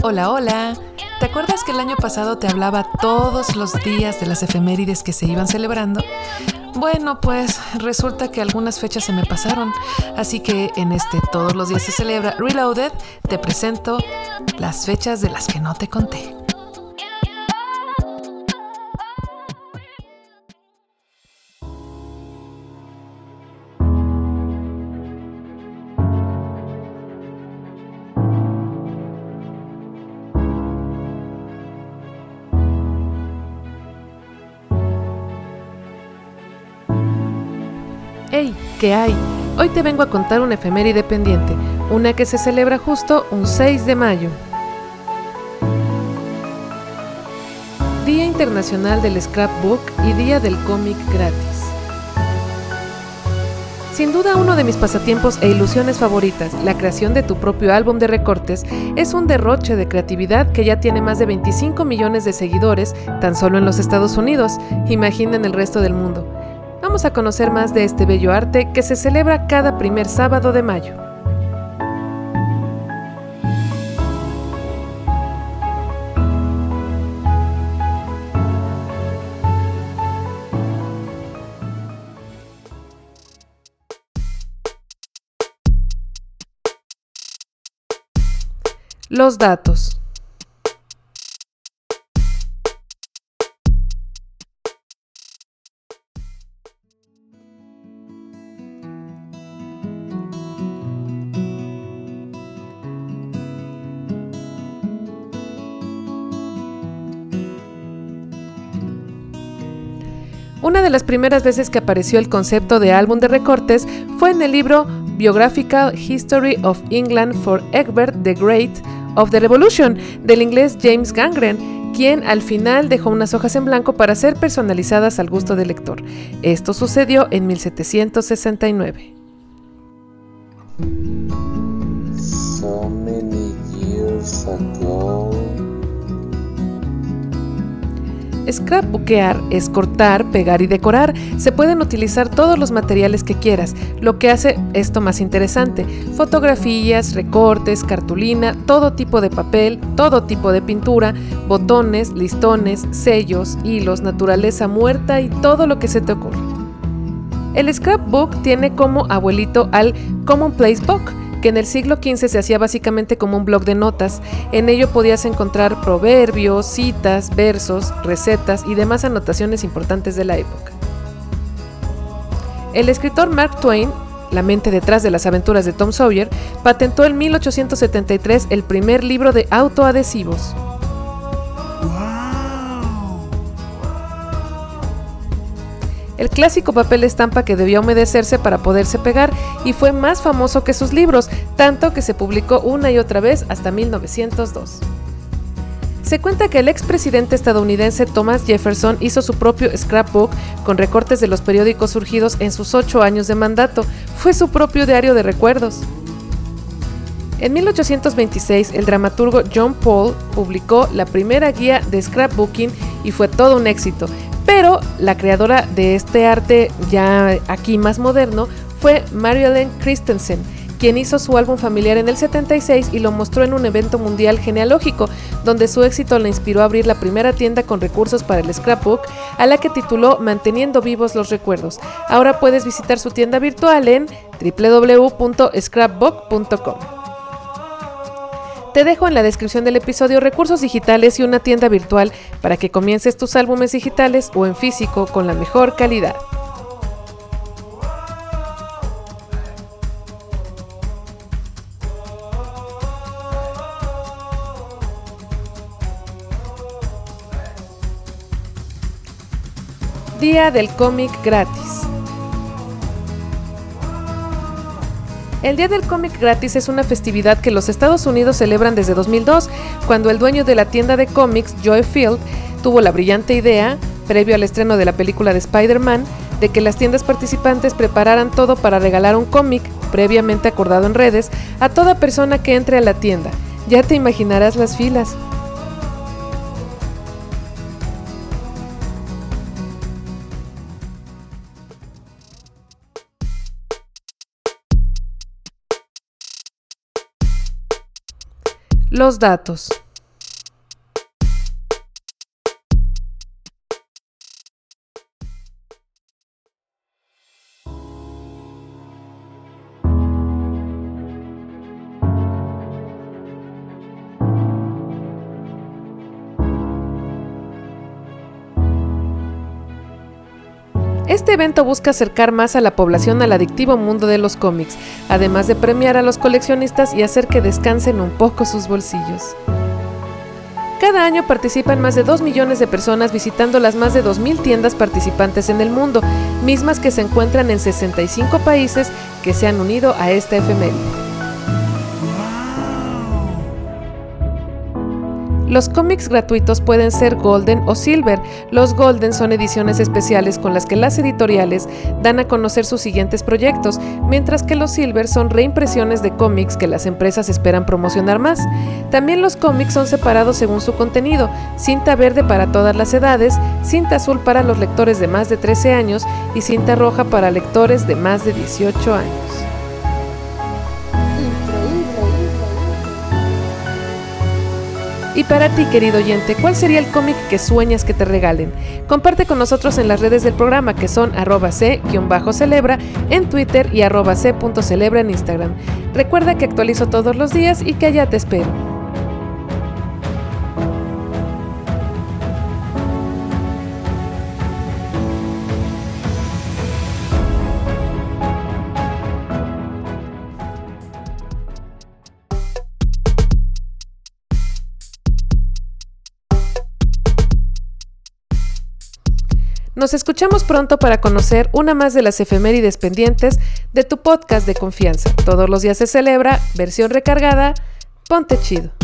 Hola, hola. ¿Te acuerdas que el año pasado te hablaba todos los días de las efemérides que se iban celebrando? Bueno, pues resulta que algunas fechas se me pasaron, así que en este Todos los días se celebra Reloaded te presento las fechas de las que no te conté. ¡Hey! ¿Qué hay? Hoy te vengo a contar una efeméride pendiente, una que se celebra justo un 6 de mayo. Día Internacional del Scrapbook y Día del Cómic Gratis. Sin duda uno de mis pasatiempos e ilusiones favoritas, la creación de tu propio álbum de recortes, es un derroche de creatividad que ya tiene más de 25 millones de seguidores tan solo en los Estados Unidos, imagina en el resto del mundo. Vamos a conocer más de este bello arte que se celebra cada primer sábado de mayo. Los datos. Una de las primeras veces que apareció el concepto de álbum de recortes fue en el libro Biographical History of England for Egbert the Great of the Revolution del inglés James Gangren, quien al final dejó unas hojas en blanco para ser personalizadas al gusto del lector. Esto sucedió en 1769. So many years ago. Scrapbookear es cortar, pegar y decorar. Se pueden utilizar todos los materiales que quieras, lo que hace esto más interesante. Fotografías, recortes, cartulina, todo tipo de papel, todo tipo de pintura, botones, listones, sellos, hilos, naturaleza muerta y todo lo que se te ocurra. El scrapbook tiene como abuelito al Commonplace Book, que en el siglo XV se hacía básicamente como un blog de notas. En ello podías encontrar proverbios, citas, versos, recetas y demás anotaciones importantes de la época. El escritor Mark Twain, la mente detrás de las aventuras de Tom Sawyer, patentó en 1873 el primer libro de autoadhesivos. El clásico papel estampa que debía humedecerse para poderse pegar y fue más famoso que sus libros, tanto que se publicó una y otra vez hasta 1902. Se cuenta que el expresidente estadounidense Thomas Jefferson hizo su propio scrapbook con recortes de los periódicos surgidos en sus ocho años de mandato. Fue su propio diario de recuerdos. En 1826, el dramaturgo John Paul publicó la primera guía de scrapbooking y fue todo un éxito. Pero la creadora de este arte ya aquí más moderno fue Marilyn Christensen, quien hizo su álbum familiar en el 76 y lo mostró en un evento mundial genealógico, donde su éxito le inspiró a abrir la primera tienda con recursos para el scrapbook, a la que tituló Manteniendo vivos los recuerdos. Ahora puedes visitar su tienda virtual en www.scrapbook.com. Te dejo en la descripción del episodio recursos digitales y una tienda virtual para que comiences tus álbumes digitales o en físico con la mejor calidad. Día del cómic gratis. El Día del Cómic Gratis es una festividad que los Estados Unidos celebran desde 2002, cuando el dueño de la tienda de cómics, Joe Field, tuvo la brillante idea, previo al estreno de la película de Spider-Man, de que las tiendas participantes prepararan todo para regalar un cómic, previamente acordado en redes, a toda persona que entre a la tienda. Ya te imaginarás las filas. Los datos. Este evento busca acercar más a la población al adictivo mundo de los cómics, además de premiar a los coleccionistas y hacer que descansen un poco sus bolsillos. Cada año participan más de 2 millones de personas visitando las más de 2.000 tiendas participantes en el mundo, mismas que se encuentran en 65 países que se han unido a esta efeméride. Los cómics gratuitos pueden ser Golden o Silver. Los Golden son ediciones especiales con las que las editoriales dan a conocer sus siguientes proyectos, mientras que los Silver son reimpresiones de cómics que las empresas esperan promocionar más. También los cómics son separados según su contenido, cinta verde para todas las edades, cinta azul para los lectores de más de 13 años y cinta roja para lectores de más de 18 años. Y para ti, querido oyente, ¿cuál sería el cómic que sueñas que te regalen? Comparte con nosotros en las redes del programa que son arroba c-celebra en Twitter y arroba c.celebra en Instagram. Recuerda que actualizo todos los días y que allá te espero. Nos escuchamos pronto para conocer una más de las efemérides pendientes de tu podcast de confianza. Todos los días se celebra, versión recargada, ponte chido.